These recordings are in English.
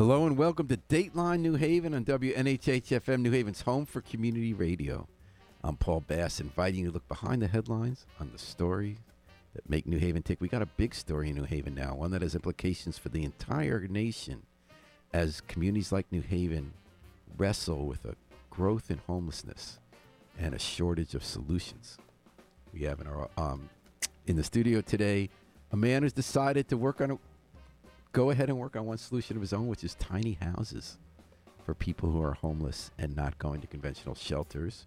Hello and welcome to Dateline New Haven on WNHHFM New Haven's home for community radio. I'm Paul Bass, inviting you to look behind the headlines on the stories that make New Haven tick. We got a big story in New Haven now, one that has implications for the entire nation as communities like New Haven wrestle with a growth in homelessness and a shortage of solutions. We have in our um, in the studio today a man who's decided to work on a go ahead and work on one solution of his own, which is tiny houses for people who are homeless and not going to conventional shelters.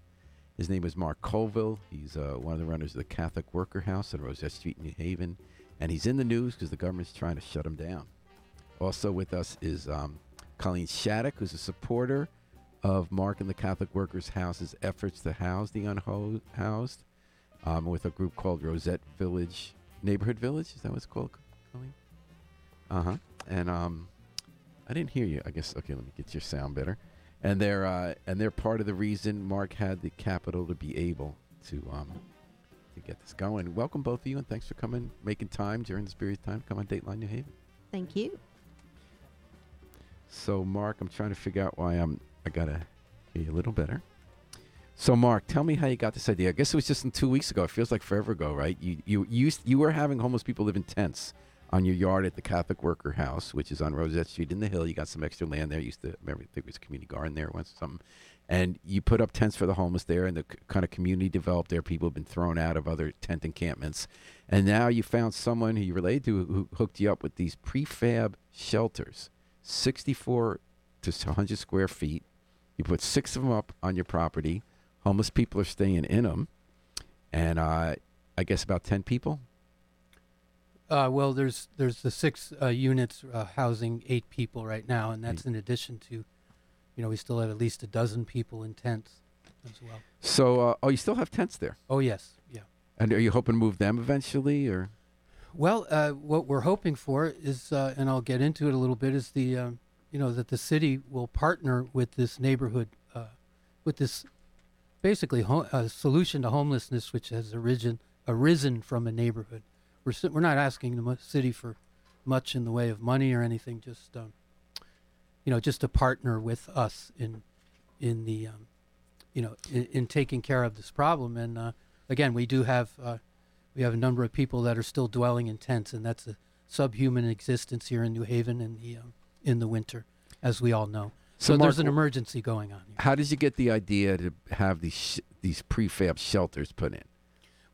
His name is Mark Colville. He's uh, one of the runners of the Catholic Worker House on Rosette Street, in New Haven, and he's in the news because the government's trying to shut him down. Also with us is um, Colleen Shaddox, who's a supporter of Mark and the Catholic Workers House's efforts to house the unhoused um, with a group called Rosette Village, Neighborhood Village. Is that what it's called, Colleen? Uh huh. And um, I didn't hear you. I guess okay. Let me get your sound better. And they're uh, and they're part of the reason Mark had the capital to be able to um, to get this going. Welcome both of you, and thanks for coming, making time during this period of time. Come on, Dateline New Haven. Thank you. So, Mark, I'm trying to figure out why I'm. I gotta hear you a little better. So, Mark, tell me how you got this idea. I guess it was just in two weeks ago. It feels like forever ago, right? You you you used, you were having homeless people live in tents on your yard at the Catholic Worker House, which is on Rosette Street in the Hill. You got some extra land there. Used to remember, I think it was a community garden there once, or something. And you put up tents for the homeless there, and the c- kind of community developed there. People have been thrown out of other tent encampments, and now you found someone who you related to who hooked you up with these prefab shelters, 64 to 100 square feet. You put six of them up on your property. Homeless people are staying in them, and uh, I guess about 10 people. Uh, well, there's there's the six uh, units uh, housing eight people right now, and that's Eight. in addition to, you know, we still have at least a dozen people in tents as well. So, uh, oh, you still have tents there. Oh yes, yeah. And are you hoping to move them eventually, or Well, uh, what we're hoping for is, uh, and I'll get into it a little bit, is the, um, you know, that the city will partner with this neighborhood, uh, with this basically ho- uh, solution to homelessness, which has arisen arisen from a neighborhood. We're we're not asking the city for much in the way of money or anything, just um, you know, just to partner with us in in the um, you know in, in taking care of this problem. And uh, again, we do have uh, we have a number of people that are still dwelling in tents, and that's a subhuman existence here in New Haven in the um, in the winter, as we all know. So, Mark, there's an emergency going on here. how did you get the idea to have these sh- these prefab shelters put in?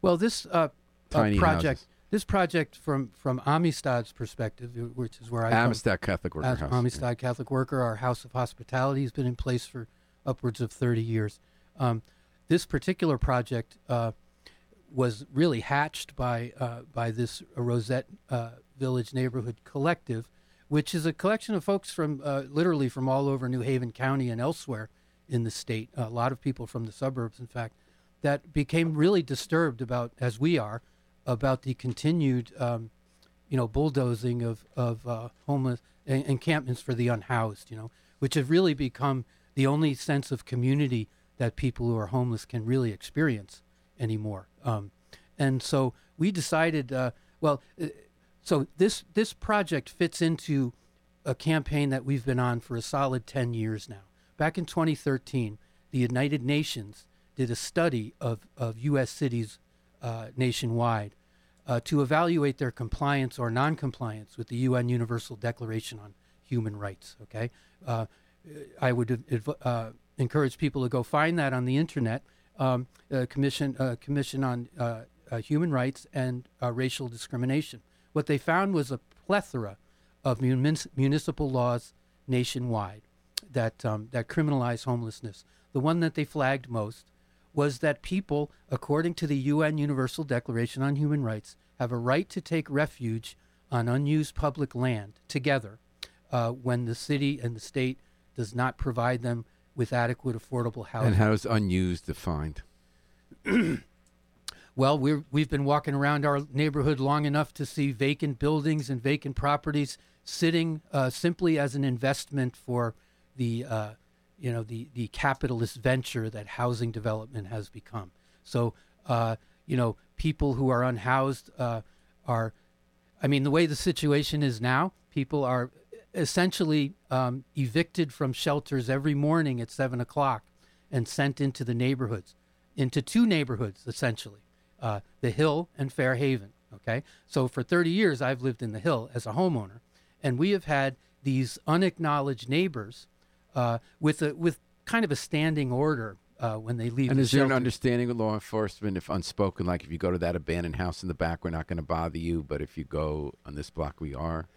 Well, this uh, uh, project, houses. This project from from Amistad's perspective, uh, which is where I come Amistad Catholic Worker House. Amistad Catholic Worker, our House of Hospitality has been in place for upwards of 30 years. Um, this particular project uh, was really hatched by uh, by this Rosette uh, Village Neighborhood Collective, which is a collection of folks from uh, literally from all over New Haven County and elsewhere in the state. A lot of people from the suburbs, in fact, that became really disturbed about, as we are, about the continued, um, you know, bulldozing of of uh, homeless en- encampments for the unhoused. You know, which have really become the only sense of community that people who are homeless can really experience anymore. Um, and so we decided, uh, well, uh, so this this project fits into a campaign that we've been on for a solid 10 years now. Back in 2013, the United Nations did a study of, of U.S. cities uh, nationwide uh, to evaluate their compliance or noncompliance with the UN Universal Declaration on Human Rights. Okay, uh, I would uh, encourage people to go find that on the internet. Um, uh, commission uh, Commission on uh, Human Rights and Racial Discrimination. What they found was a plethora of munis- municipal laws nationwide that um, that criminalize homelessness. The one that they flagged most was that people, according to the UN Universal Declaration on Human Rights, have a right to take refuge on unused public land together uh, when the city and the state does not provide them with adequate, affordable housing. and how is unused defined? Well, we're, we've been walking around our neighborhood long enough to see vacant buildings and vacant properties sitting uh, simply as an investment for the, uh, you know, the, the capitalist venture that housing development has become. So, uh, you know, people who are unhoused uh, are, I mean, the way the situation is now, people are essentially um, evicted from shelters every morning at seven o'clock and sent into the neighborhoods, into two neighborhoods essentially, uh, the Hill and Fair Haven. Okay, so for 30 years I've lived in the Hill as a homeowner, and we have had these unacknowledged neighbors uh, with a with kind of a standing order uh, when they leave. And the is there an understanding with law enforcement if unspoken, like if you go to that abandoned house in the back, we're not going to bother you, but if you go on this block, we are?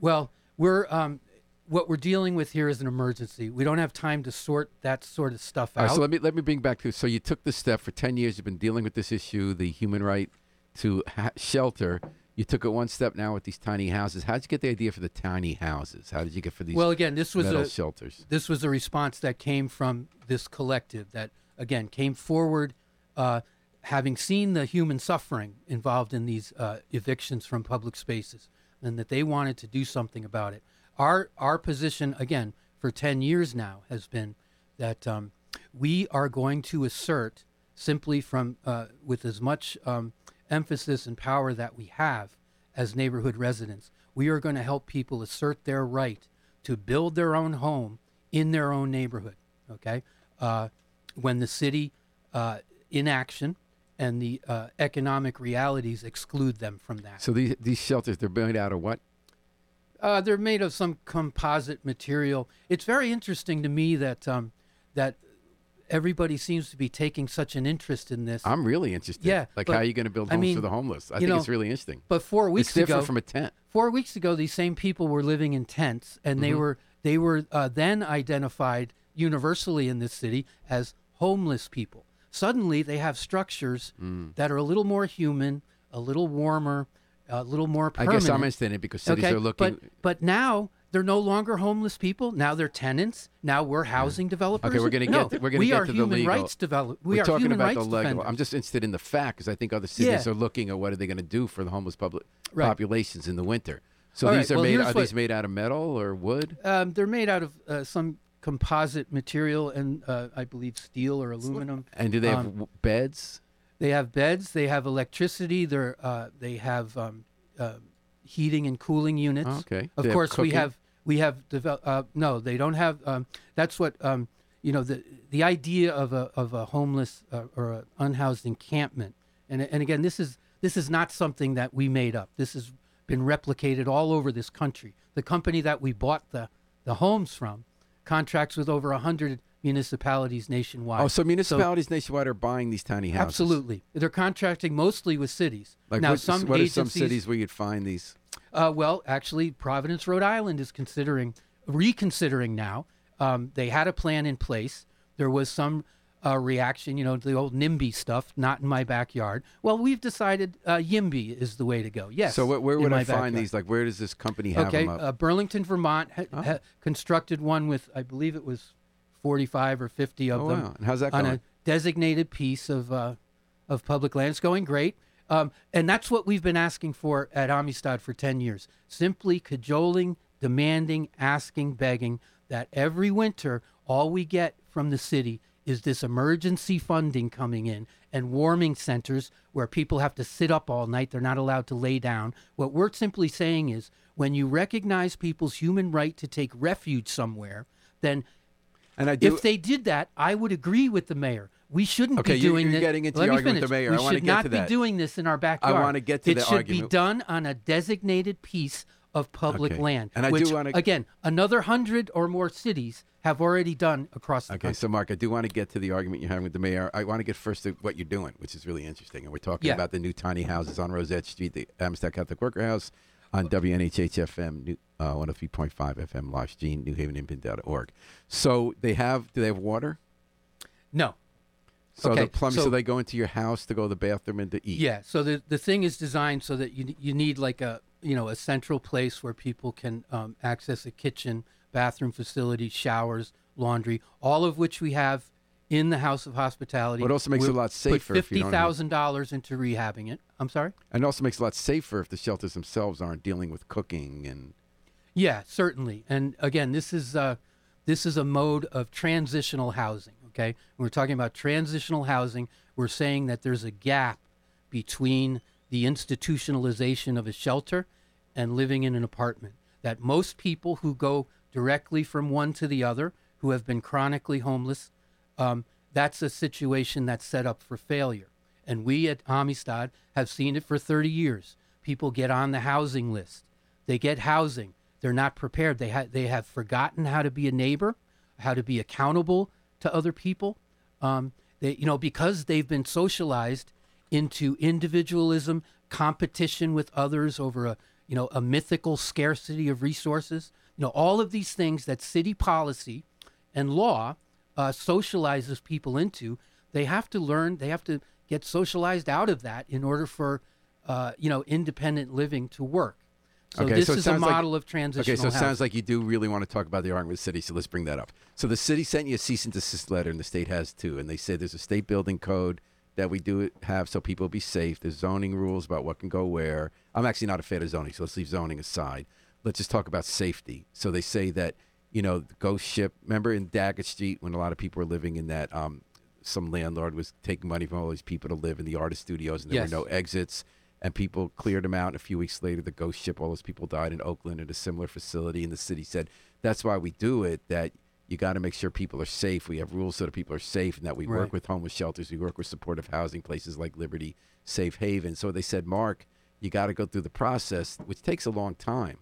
Well, we're um, what we're dealing with here is an emergency. We don't have time to sort that sort of stuff out. right, so let me let me bring back to so you took this step for ten years. You've been dealing with this issue, the human right to ha- shelter. You took it one step now with these tiny houses. How did you get the idea for the tiny houses? How did you get for these well, again, this was metal a shelters? this was a response that came from this collective that again came forward, uh, having seen the human suffering involved in these uh, evictions from public spaces, and that they wanted to do something about it. Our our position again for ten years now has been that um, we are going to assert simply from uh, with as much um, emphasis and power that we have as neighborhood residents. We are going to help people assert their right to build their own home in their own neighborhood. Okay, uh, when the city uh, inaction and the uh, economic realities exclude them from that. So these these shelters they're made out of what? Uh, they're made of some composite material. It's very interesting to me that um, that everybody seems to be taking such an interest in this. I'm really interested. Yeah, like but, how are you going to build I homes mean, for the homeless? I think know, it's really interesting. but four weeks it's different ago, from a tent. four weeks ago, these same people were living in tents, and they Mhm. were they were uh, then identified universally in this city as homeless people. Suddenly, they have structures Mm. that are a little more human, a little warmer, a little more Permanent. I guess I'm interested in it because cities okay, are looking. but but now they're no longer homeless people. Now they're tenants. Now we're housing developers. Okay, we're gonna no, get to- we're gonna we get to the human legal. rights develop. We We're are talking about the legal. defenders. I'm just interested in the fact because I think other cities Yeah. are looking at what are they going to do for the homeless public Right. populations in the winter. So All these right, are well, made. Are what- these made out of metal or wood? Um, they're made out of uh, some composite material and uh, I believe steel or aluminum. And do they have Um, w beds? They have beds. They have electricity. They're uh, they have um, uh, heating and cooling units. Oh, okay. Of They course, we have we have developed. Uh, no, they don't have. Um, that's what um, you know. The the idea of a of a homeless uh, or a unhoused encampment, and and again, this is this is not something that we made up. This has been replicated all over this country. The company that we bought the the homes from contracts with over hundred municipalities nationwide. Oh, so municipalities nationwide are buying these tiny houses. Absolutely, they're contracting mostly with cities. Like now, what, some what are some cities where you'd find these? Uh, well, actually, Providence, Rhode Island is considering, reconsidering now. Um, they had a plan in place. There was some uh, reaction, you know, the old NIMBY stuff, not in my backyard. Well, we've decided uh, YIMBY is the way to go. Yes. So where, where would I find these? Like where does this company have Okay, them up? uh, Burlington, Vermont, ha- Oh. ha- constructed one with, I believe it was 45 or 50 of oh them wow! And how's that on going? a designated piece of uh, of public land. It's going great, um, and that's what we've been asking for at Amistad for ten years. Simply cajoling, demanding, asking, begging that every winter all we get from the city is this emergency funding coming in and warming centers where people have to sit up all night. They're not allowed to lay down. What we're simply saying is when you recognize people's human right to take refuge somewhere, then and I do. if they did that, I would agree with the mayor. We shouldn't Okay, be you're- doing you're this. getting into Let the me argument with the mayor. We I wanna should get not to be doing this in our backyard. I wanna get to it the should be done on a designated piece of public Okay. land. And I do wanna- again, another hundred or more cities have already done across the country. Okay, country. so Mark, I do want to get to the argument you're having with the mayor. I want to get first to what you're doing, which is really interesting. And we're talking Yeah. about the new tiny houses on Rosette Street, the Amistad Catholic Worker House on WNHHFM, new, uh, 103.5 FM, Live Stream, NewHavenInput.org. So they have, do they have water? No. So Okay, the plumbing, so, so- they go into your house to go to the bathroom and to eat. Yeah. So the the thing is designed so that you you need like a you know a central place where people can um, access a kitchen, bathroom facility, showers, laundry, all of which we have in the House of Hospitality. But it also makes it a lot safer Put fifty thousand dollars into rehabbing it. I'm sorry. And also makes it a lot safer if the shelters themselves aren't dealing with cooking and. Yeah, certainly. And again, this is uh, this is a mode of transitional housing. Okay, when we're talking about transitional housing, we're saying that there's a gap between the institutionalization of a shelter and living in an apartment. that most people who go directly from one to the other, who have been chronically homeless, um, that's a situation that's set up for failure. And we at Amistad have seen it for 30 years. People get on the housing list, they get housing, they're not prepared. They, ha- they have forgotten how to be a neighbor, how to be accountable to other people. Um, they, you know, because they've been socialized into individualism, competition with others over a, you know, a mythical scarcity of resources. You know, all of these things that city policy and law uh, socializes people into, they have to learn. They have to get socialized out of that in order for, uh, you know, independent living to work. So Okay, this so it is a sounds like- model of transitional Okay, so it sounds like you do really want to talk about the argument with the city, so let's bring that up. So the city sent you a cease and desist letter, and the state has too, and they said there's a state building code that we do have so people be safe. There's zoning rules about what can go where. I'm actually not a fan of zoning, so let's leave zoning aside. Let's just talk about safety. So they say that, you know, the ghost ship, remember in Daggett Street when a lot of people were living in that, um, some landlord was taking money from all these people to live in the artist studios and there Yes. were no exits and people cleared them out. And a few weeks later, the ghost ship, all those people died in Oakland at a similar facility. And the city said, that's why we do it, that you got to make sure people are safe. We have rules so that people are safe and that we work with homeless shelters. We work with supportive housing places like Liberty, Safe Haven. So they said, Mark, you got to go through the process, which takes a long time.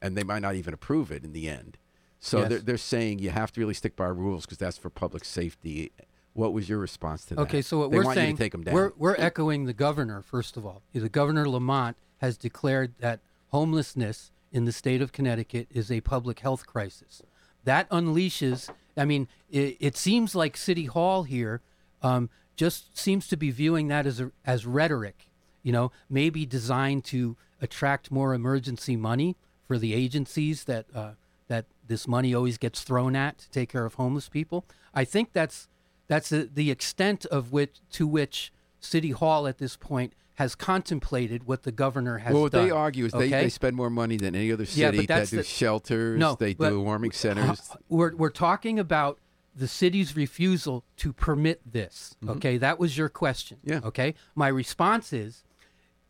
And they might not even approve it in the end. So Yes. they're, they're saying you have to really stick by our rules because that's for public safety. What was your response to that? Okay, so what they we're saying, you to take them down. we're we're echoing the governor. First of all, the governor Lamont has declared that homelessness in the state of Connecticut is a public health crisis. That unleashes. I mean, it, it seems like City Hall here um, just seems to be viewing that as a, as rhetoric. You know, maybe designed to attract more emergency money for the agencies that uh, that this money always gets thrown at to take care of homeless people. I think that's that's the, the extent of which to which City Hall at this point has contemplated what the governor has done. well, what done. they argue is they, okay? they spend more money than any other city Yeah, that do the- shelters. No, they do warming centers. We're, we're talking about the city's refusal to permit this. Okay, that was your question. Mm-hmm. Yeah. Okay, my response is,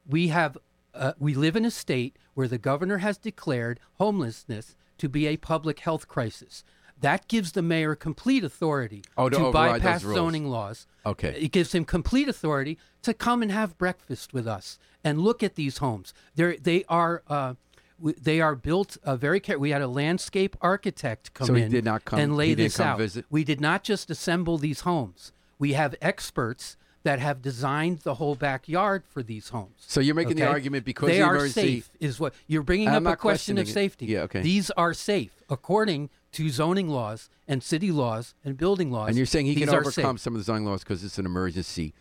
we have uh, we live in a state where the governor has declared homelessness to be a public health crisis. That gives the mayor complete authority Oh, to to bypass zoning laws. Okay. It gives him complete authority to come and have breakfast with us and look at these homes. They're, they are uh, they are built uh, very care. We had a landscape architect come So in come- and lay this out. visit? We did not just assemble these homes. We have experts that have designed the whole backyard for these homes. So you're making the argument because they the are safe is what you're bringing I'm up a question of questioning it. safety. Yeah, okay. These are safe according to zoning laws and city laws and building laws. and you're saying he can overcome some of the zoning laws because it's an emergency.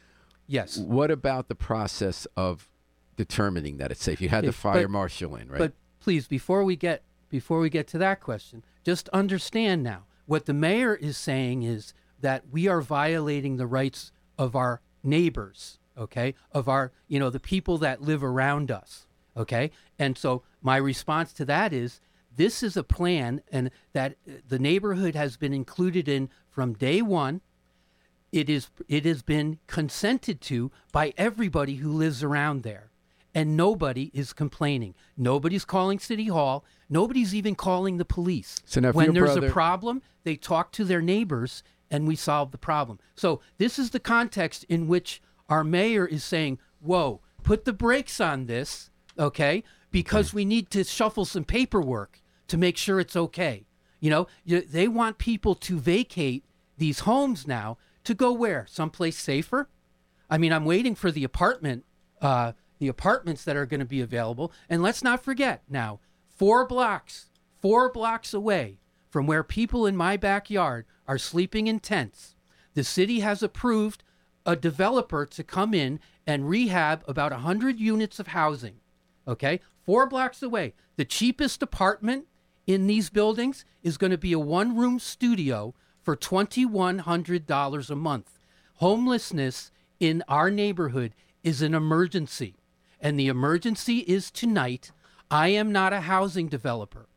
Yes. What about the process of determining that it's safe? You had the fire but- marshal in, right? But please, before we get before we get to that question, just understand now what the mayor is saying is that we are violating the rights of our neighbors, okay, of our you know the people that live around us, okay, and so my response to that is this is a plan and that uh, the neighborhood has been included in from day one. It is it has been consented to by everybody who lives around there and nobody is complaining. Nobody's calling city hall. Nobody's even calling the police. So now when there's brother- a problem they talk to their neighbors and we solve the problem so this is the context in which our mayor is saying whoa put the brakes on this okay because we need to shuffle some paperwork to make sure it's okay you know they want people to vacate these homes now to go where? Someplace safer? I mean, I'm waiting for the apartment, uh, the apartments that are going to be available. And let's not forget now, four blocks, four blocks away from where people in my backyard are sleeping in tents, the city has approved a developer to come in and rehab about 100 units of housing. Okay? Four blocks away. The cheapest apartment in these buildings is going to be a one room studio for $2,100 a month. Homelessness in our neighborhood is an emergency. And the emergency is tonight. I am not a housing developer.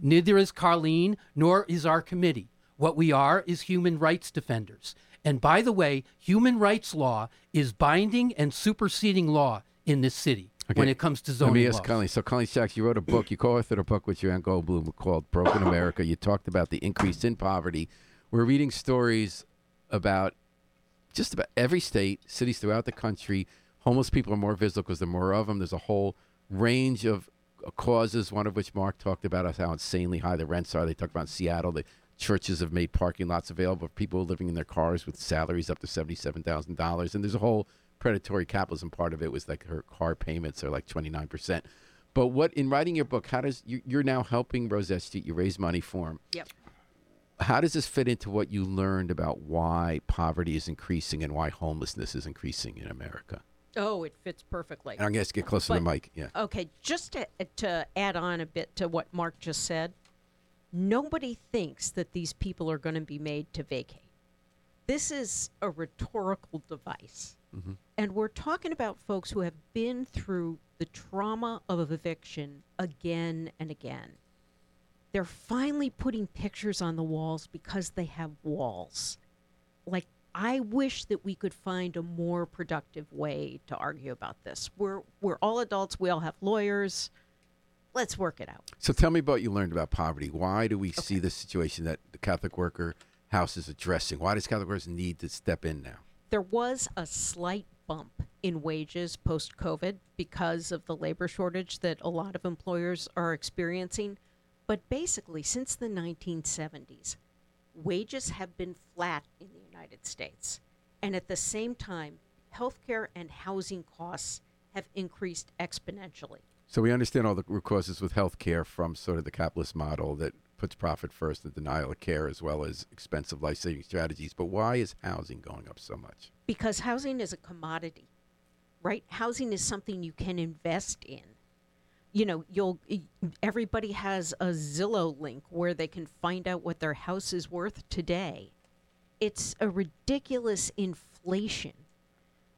Neither is Carlene, nor is our committee. What we are is human rights defenders. And by the way, human rights law is binding and superseding law in this city. when it comes to zoning. Let me ask laws. Colleen. So, Colleen Sachs, you wrote a book. You co-authored a book with your Joanne Goldblum called "Broke in America." You talked about the increase in poverty. We're reading stories about just about every state, cities throughout the country. Homeless people are more visible because there are more of them. There's a whole range of causes. One of which Mark talked about how insanely high the rents are. They talked about Seattle. The churches have made parking lots available for people living in their cars with salaries up to seventy-seven thousand dollars. And there's a whole predatory capitalism part of it. Was like her car payments are like twenty-nine percent. But what in writing your book, how does you, you're now helping Rosette Street? You raise money for them Yep. how does this fit into what you learned about why poverty is increasing and why homelessness is increasing in America? Oh, it fits perfectly. And I'm going to get closer to the But- mic. Yeah. Okay, just to, to add on a bit to what Mark just said, nobody thinks that these people are going to be made to vacate. This is a rhetorical device. Mm-hmm. And we're talking about folks who have been through the trauma of eviction again and again. They're finally putting pictures on the walls because they have walls. Like, I wish that we could find a more productive way to argue about this. We're we're all adults. We all have lawyers. Let's work it out. So tell me about what you learned about poverty. Why do we see the situation that the Catholic Worker House is addressing? Why does Catholic Workers need to step in now? There was a slight bump in wages post COVID because of the labor shortage that a lot of employers are experiencing. But basically, since the 1970s, wages have been flat in the United States. And at the same time, healthcare and housing costs have increased exponentially. So we understand all the causes with health care from sort of the capitalist model that puts profit first and denial of care as well as expensive life-saving strategies. But why is housing going up so much? because housing is a commodity right housing is something you can invest in you know you'll everybody has a zillow link where they can find out what their house is worth today it's a ridiculous inflation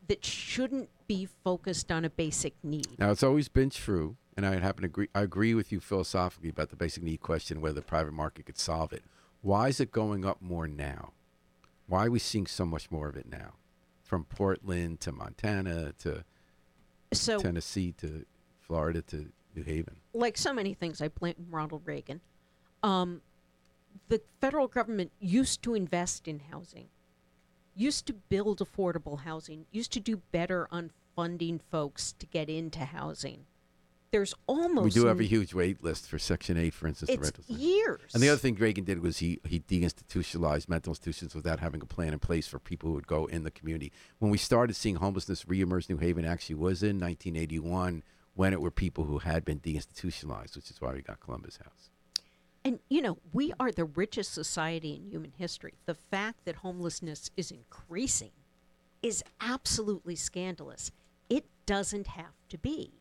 that shouldn't be focused on a basic need Now, it's always been true, and I happen to agree. I agree with you philosophically about the basic need question, whether the private market could solve it. Why is it going up more now? Why are we seeing so much more of it now, from Portland to Montana to so Tennessee to Florida to New Haven? like so many things, I blame Ronald Reagan. Um, the federal government used to invest in housing, used to build affordable housing, used to do better on funding folks to get into housing. There's almost we do have a huge wait list for Section Eight, for instance. it's years. And the other thing Reagan did was he he deinstitutionalized mental institutions without having a plan in place for people who would go in the community. When we started seeing homelessness reemerge, New Haven actually was in 1981 when it were people who had been deinstitutionalized, which is why we got Columbus House. And you know, we are the richest society in human history. The fact that homelessness is increasing is absolutely scandalous. It doesn't have to be.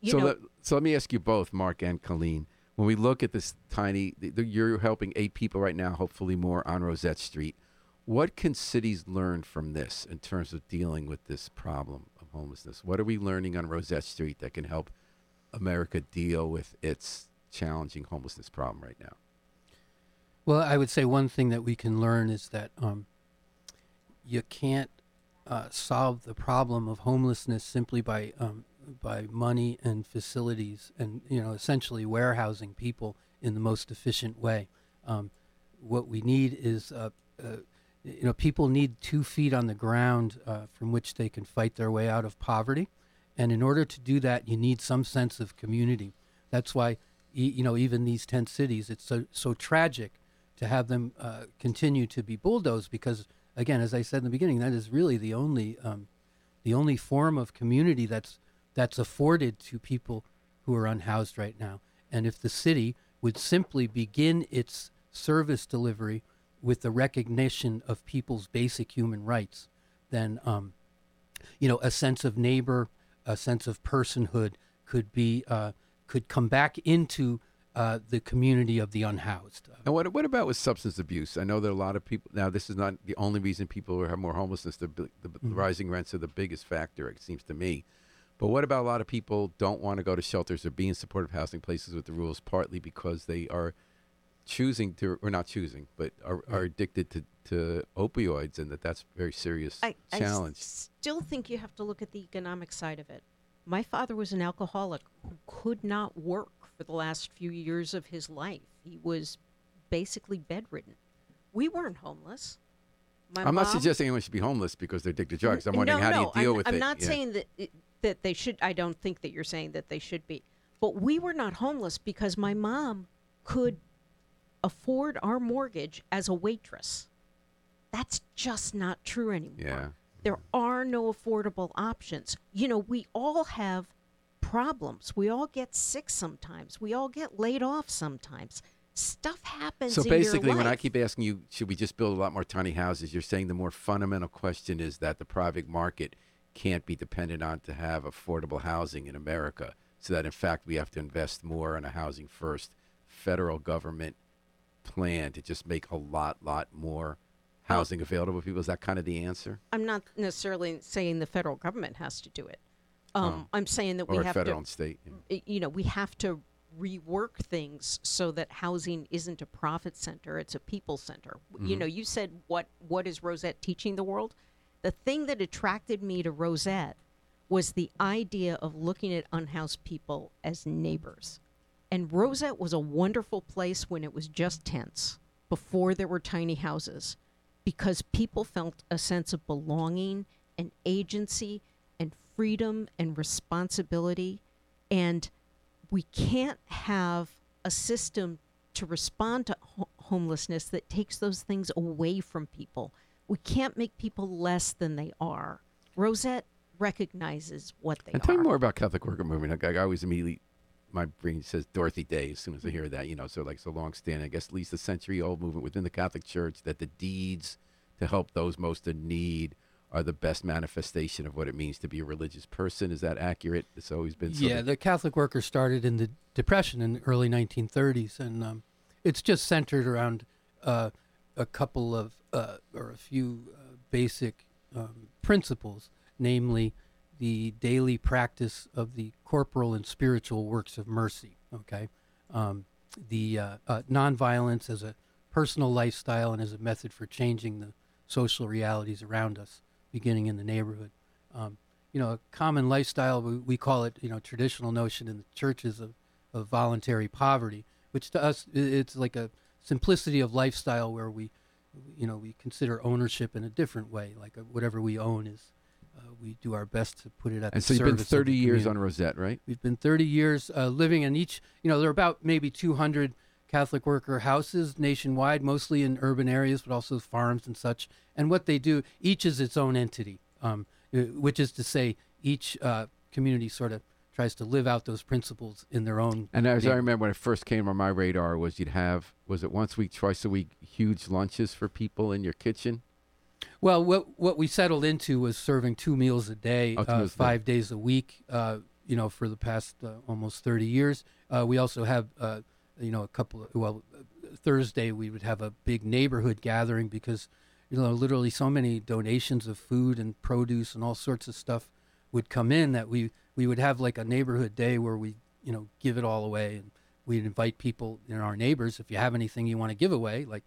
You so, know, let, so let me ask you both, Mark and Colleen. When we look at this tiny, th- th- you're helping eight people right now, hopefully more on Rosette Street. What can cities learn from this in terms of dealing with this problem of homelessness? What are we learning on Rosette Street that can help America deal with its challenging homelessness problem right now? Well, I would say one thing that we can learn is that um, you can't uh, solve the problem of homelessness simply by um, by money and facilities and you know essentially warehousing people in the most efficient way. Um, what we need is uh, uh, you know people need two feet on the ground uh, from which they can fight their way out of poverty, and in order to do that, you need some sense of community. That's why you know even these tent cities, it's so so tragic to have them uh, continue to be bulldozed because again, as I said in the beginning, that is really the only um, the only form of community that's that's afforded to people who are unhoused right now. And if the city would simply begin its service delivery with the recognition of people's basic human rights, then um, you know a sense of neighbor, a sense of personhood could be uh, could come back into uh, the community of the unhoused. And what what about with substance abuse? I know that a lot of people now. This is not the only reason people have more homelessness. The, bi- the Mm-hmm. rising rents are the biggest factor. It seems to me. But what about a lot of people don't want to go to shelters or be in supportive housing places with the rules, partly because they are choosing to, or not choosing, but are, are addicted to, to opioids, and that that's a very serious I, I s- challenge. still think you have to look at the economic side of it. My father was an alcoholic who could not work for the last few years of his life. He was basically bedridden. We weren't homeless. My I'm not suggesting anyone should be homeless because they're addicted to drugs. I'm wondering no, how no, do you deal I'm, with I'm it? not Yeah. saying that it, that they should. I don't think that you're saying that they should be. But we were not homeless because my mom could afford our mortgage as a waitress. That's just not true anymore. Yeah. There are no affordable options. You know, we all have problems. We all get sick sometimes. We all get laid off sometimes. Stuff happens. So in your basically, when I keep asking you, should we just build a lot more tiny houses? You're saying the more fundamental question is that the private market can't be dependent on to have affordable housing in America. So that in fact we have to invest more in a housing first federal government plan to just make a lot, lot more housing available to people. Is that kind of the answer? I'm not necessarily saying the federal government has to do it. Um, I'm saying that we Or have federal to and state? yeah. you know, we have to rework things so that housing isn't a profit center; it's a people center. You know, you said what what is Rosette teaching the world? The thing that attracted me to Rosette was the idea of looking at unhoused people as neighbors. And Rosette was a wonderful place when it was just tents, before there were tiny houses, because people felt a sense of belonging and agency and freedom and responsibility. And we can't have a system to respond to ho- homelessness that takes those things away from people. We can't make people less than they are. Rosette recognizes what they And are. tell me more about Catholic Worker Movement. I, I always immediately, my brain says Dorothy Day as soon as I hear that. You know, so like so long standing. I guess at least a century old movement within the Catholic Church that the deeds to help those most in need are the best manifestation of what it means to be a religious person. Is that accurate? It's always been. sort Yeah, the Catholic workers started in the Depression in the early 1930s, and um, it's just centered around uh, a couple of uh, or a few uh, basic um, principles, namely the daily practice of the corporal and spiritual works of mercy. Okay, um, the uh, uh, nonviolence as a personal lifestyle and as a method for changing the social realities around us, beginning in the neighborhood. Um, you know, a common lifestyle, we, we call it, you know, traditional notion in the churches of, of voluntary poverty, which to us, it's like a simplicity of lifestyle where we, you know, we consider ownership in a different way. Like whatever we own is, uh, we do our best to put it at and the so you've been service of the 30 years on Rosette, right? We've been 30 years uh, living in each, you know, there are about maybe 200 Catholic worker houses nationwide, mostly in urban areas, but also farms and such. And what they do, each is its own entity, um, which is to say, each uh, community sort of tries to live out those principles in their own. And as I remember when it first came on my radar was you'd have was it once a week, twice a week, huge lunches for people in your kitchen. Well, what what we settled into was serving two meals a day, Oh, uh, day. five days a week. Uh, you know, for the past uh, almost thirty years. Uh, we also have, uh, you know, a couple. Of, well, Thursday we would have a big neighborhood gathering because, you know, literally so many donations of food and produce and all sorts of stuff would come in that we we would have like a neighborhood day where we you know give it all away and we'd invite people you know our neighbors if you have anything you want to give away like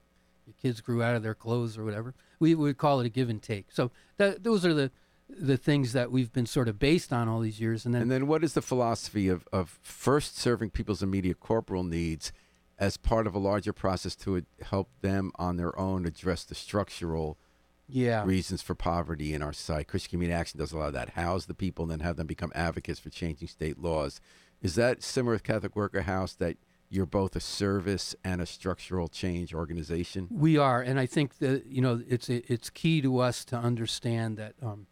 your kids grew out of their clothes or whatever we would call it a give and take so that those are the the things that we've been sort of based on all these years and then And then what is the philosophy of, of first serving people's immediate corporal needs as part of a larger process to help them on their own address the structural yeah reasons for poverty in our society? Christian Community Action does a lot of that. House the people and then have them become advocates for changing state laws. Is that similar with Catholic Worker House that you're both a service and a structural change organization? We are, and I think that you know it's it's key to us to understand that um,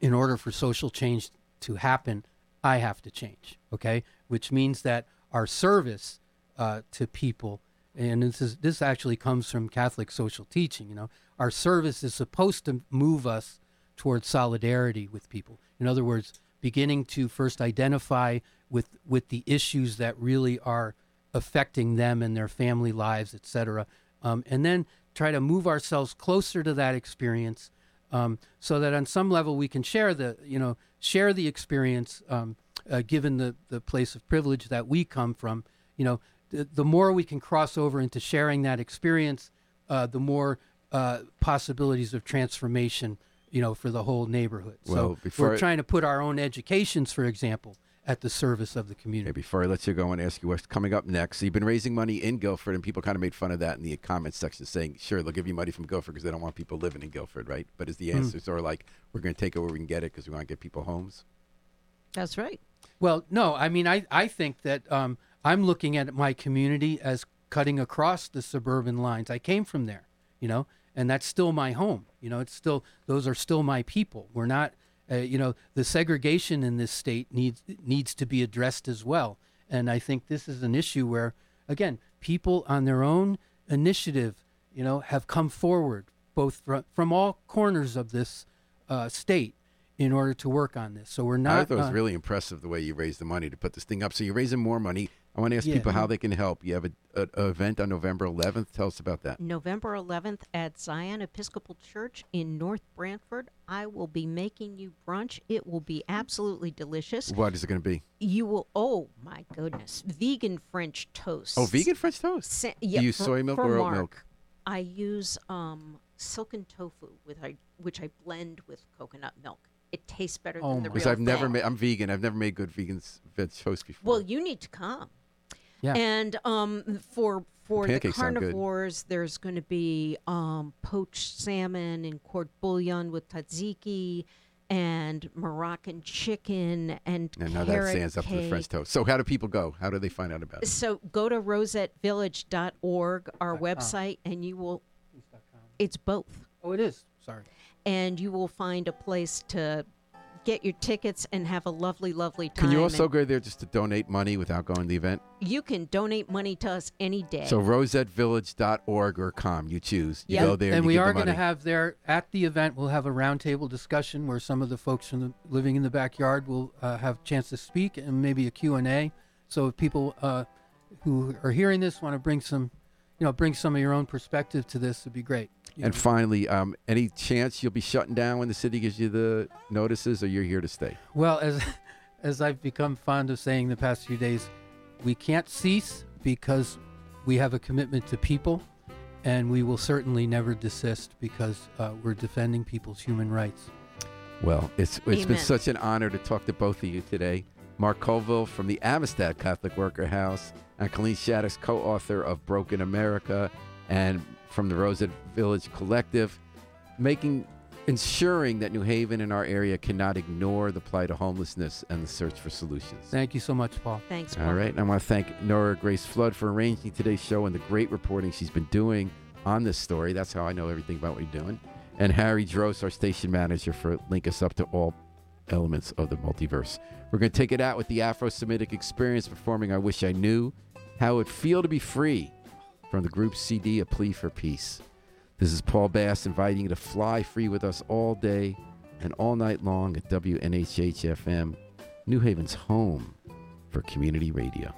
in order for social change to happen, I have to change. Okay, which means that our service uh, to people, and this is this actually comes from Catholic social teaching. You know, our service is supposed to move us towards solidarity with people. In other words, beginning to first identify with with the issues that really are affecting them and their family lives, et cetera, um, and then try to move ourselves closer to that experience, um, so that on some level we can share the you know share the experience, um, uh, given the the place of privilege that we come from. You know, the, the more we can cross over into sharing that experience, uh, the more uh, possibilities of transformation you know, for the whole neighborhood. Well, so before we're trying to put our own educations, for example, at the service of the community. Okay, before I let you go and ask you what's coming up next, so you've been raising money in Guilford, and people kind of made fun of that in the comments section, saying, "Sure, they'll give you money from Guilford because they don't want people living in Guilford, right?" But is the Hmm. answers are like, "We're going to take it where we can get it because we want to get people homes." That's right. Well, no, I mean, I, I think that um, I'm looking at my community as cutting across the suburban lines. I came from there, you know, and that's still my home. You know, it's still, those are still my people. We're not, uh, you know, the segregation in this state needs, needs to be addressed as well. And I think this is an issue where, again, people on their own initiative, you know, have come forward, both from, from all corners of this uh, state in order to work on this. So we're not. I thought it was uh, really impressive the way you raised the money to put this thing up. So you're raising more money. I want to ask Yeah. people how they can help. You have a, a, a event on November 11th. Tell us about that. November 11th at Zion Episcopal Church in North Branford. I will be making you brunch. It will be absolutely delicious. What is it going to be? You will, oh my goodness, vegan French toast. Oh, vegan French toast. Sa- Do yeah, you use for- soy milk for or oat Mark, milk? I use um, silken tofu with I, which I blend with coconut milk. It tastes better Oh than the my- real Because I've never made. I'm vegan. I've never made good vegan s- veg toast before. Well, you need to come. Yeah. And um, for for the pancakes sound good. carnivores, there's going to be um, poached salmon and court bouillon with tzatziki and Moroccan chicken and and now that carrot stands up to the cake. French toast. So how do people go? How do they find out about it? So go to rosettevillage.org, our website, and you will. It's both. Oh, it is. Sorry. and you will find a place to get your tickets and have a lovely, lovely time. Can you also and go there just to donate money without going to the event? you can donate money to us any day. So rosettevillage.org or com, you choose. You Yep. go there and, and you we give are going to have there at the event. We'll have a roundtable discussion where some of the folks from the living in the backyard will uh, have a chance to speak and maybe a Q and A. So if people uh, who are hearing this want to bring some, you know, bring some of your own perspective to this, it'd be great. You And know. finally, um, any chance you'll be shutting down when the city gives you the notices, or you're here to stay? Well, as as I've become fond of saying the past few days, we can't cease because we have a commitment to people, and we will certainly never desist because uh, we're defending people's human rights. Well, it's it's been such an honor to talk to both of you today. Mark Colville from the Amistad Catholic Worker House and Colleen Shaddox, co-author of Broke in America and from the Rosette Village Collective, making ensuring that New Haven and our area cannot ignore the plight of homelessness and the search for solutions. Thank you so much, Paul. Thanks. All Mark. right. And I want to thank Nora Grace Flood for arranging today's show and the great reporting she's been doing on this story. That's how I know everything about what you're doing. And Harry Drost, our station manager, for link us up to all elements of the multiverse. We're going to take it out with the Afro Semitic Experience performing I Wish I Knew How It Would Feel to Be Free from the group CD A Plea for Peace. This is Paul Bass inviting you to fly free with us all day and all night long at WNHH FM, New Haven's home for community radio.